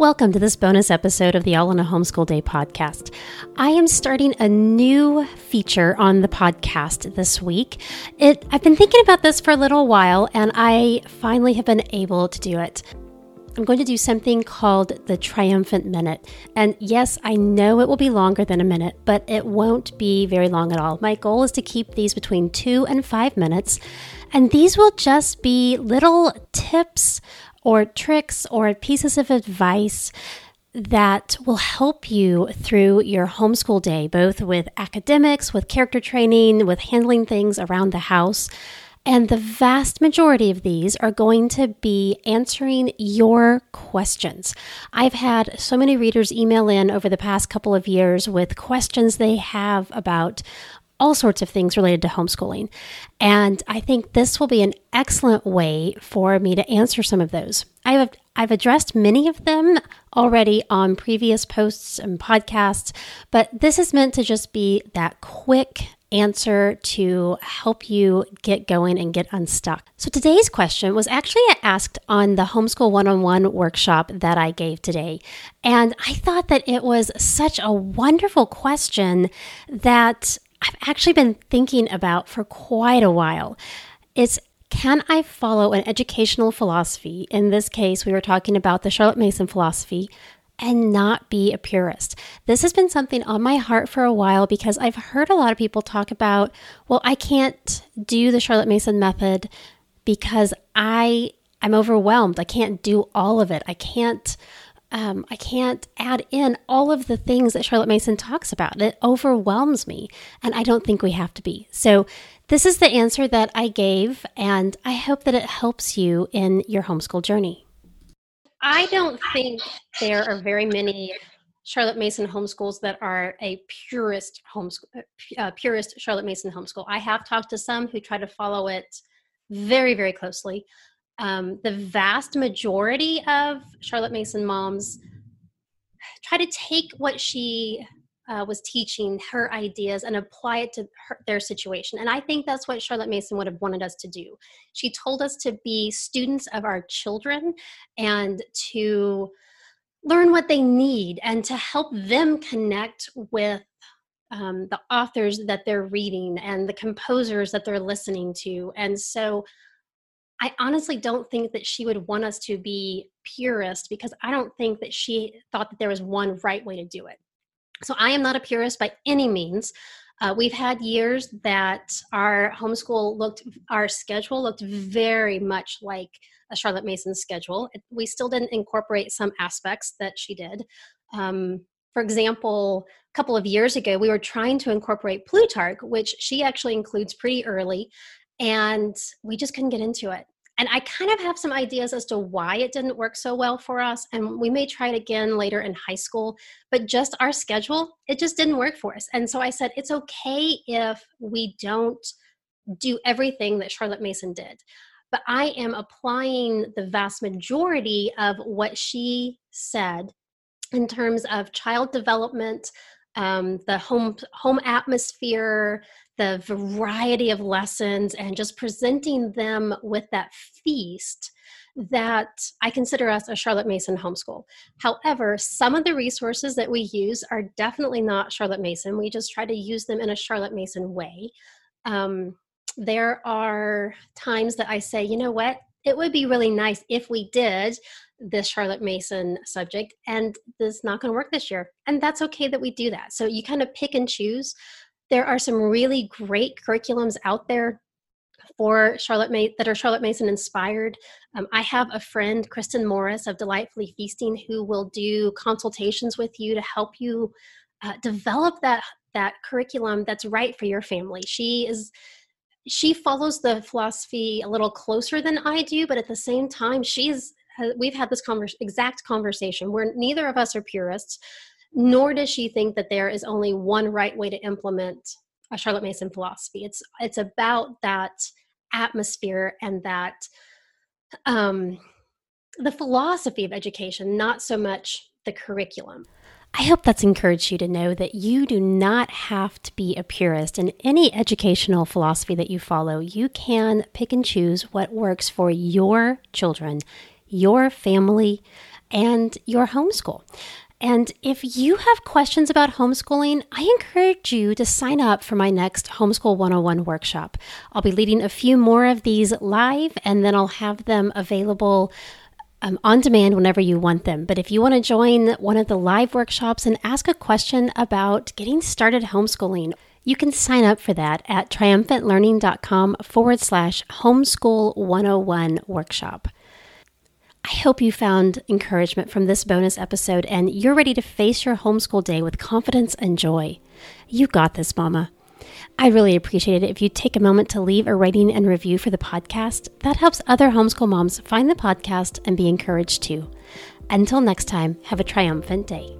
Welcome to this bonus episode of the All in a Homeschool Day podcast. I am starting a new feature on the podcast this week. It I've been thinking about this for a little while and I finally have been able to do it. I'm going to do something called the Triumphant Minute. And yes, I know it will be longer than a minute, but it won't be very long at all. My goal is to keep these between two and five minutes. And these will just be little tips or tricks or pieces of advice that will help you through your homeschool day, both with academics, with character training, with handling things around the house. And the vast majority of these are going to be answering your questions. I've had so many readers email in over the past couple of years with questions they have about all sorts of things related to homeschooling. And I think this will be an excellent way for me to answer some of those. I have I've addressed many of them already on previous posts and podcasts, but this is meant to just be that quick answer to help you get going and get unstuck. So today's question was actually asked on the Homeschool 101 workshop that I gave today. And I thought that it was such a wonderful question that I've actually been thinking about for quite a while. It's can I follow an educational philosophy? In this case, we were talking about the Charlotte Mason philosophy and not be a purist. This has been something on my heart for a while because I've heard a lot of people talk about, well, I can't do the Charlotte Mason method because I I'm overwhelmed. I can't do all of it. I can't um, I can't add in all of the things that Charlotte Mason talks about. It overwhelms me, and I don't think we have to be. So, this is the answer that I gave, and I hope that it helps you in your homeschool journey. I don't think there are very many Charlotte Mason homeschools that are a purist homeschool, uh, purist Charlotte Mason homeschool. I have talked to some who try to follow it very, very closely um, the vast majority of Charlotte Mason moms try to take what she uh, was teaching, her ideas, and apply it to her, their situation. And I think that's what Charlotte Mason would have wanted us to do. She told us to be students of our children and to learn what they need and to help them connect with um, the authors that they're reading and the composers that they're listening to. And so I honestly don't think that she would want us to be purist because I don't think that she thought that there was one right way to do it. So I am not a purist by any means. Uh, we've had years that our homeschool looked, our schedule looked very much like a Charlotte Mason schedule. We still didn't incorporate some aspects that she did. Um, for example, a couple of years ago, we were trying to incorporate Plutarch, which she actually includes pretty early and we just couldn't get into it. And I kind of have some ideas as to why it didn't work so well for us. And we may try it again later in high school, but just our schedule, it just didn't work for us. And so I said, it's okay if we don't do everything that Charlotte Mason did. But I am applying the vast majority of what she said in terms of child development, um, the home home atmosphere, the variety of lessons and just presenting them with that feast that I consider us a Charlotte Mason homeschool. However, some of the resources that we use are definitely not Charlotte Mason. We just try to use them in a Charlotte Mason way. Um, there are times that I say, you know what, it would be really nice if we did this Charlotte Mason subject, and this is not going to work this year. And that's okay that we do that. So you kind of pick and choose there are some really great curriculums out there for Charlotte that are Charlotte Mason inspired. Um, I have a friend, Kristen Morris of Delightfully Feasting, who will do consultations with you to help you uh, develop that that curriculum that's right for your family. She is she follows the philosophy a little closer than I do, but at the same time, she's we've had this converse, exact conversation where neither of us are purists nor does she think that there is only one right way to implement a Charlotte Mason philosophy. It's it's about that atmosphere and that um, the philosophy of education, not so much the curriculum. I hope that's encouraged you to know that you do not have to be a purist in any educational philosophy that you follow. You can pick and choose what works for your children, your family, and your homeschool. And if you have questions about homeschooling, I encourage you to sign up for my next Homeschool 101 workshop. I'll be leading a few more of these live, and then I'll have them available um, on demand whenever you want them. But if you want to join one of the live workshops and ask a question about getting started homeschooling, you can sign up for that at triumphantlearning.com forward slash homeschool 101 workshop. I hope you found encouragement from this bonus episode and you're ready to face your homeschool day with confidence and joy. You got this, Mama. I really appreciate it if you take a moment to leave a rating and review for the podcast. That helps other homeschool moms find the podcast and be encouraged too. Until next time, have a triumphant day.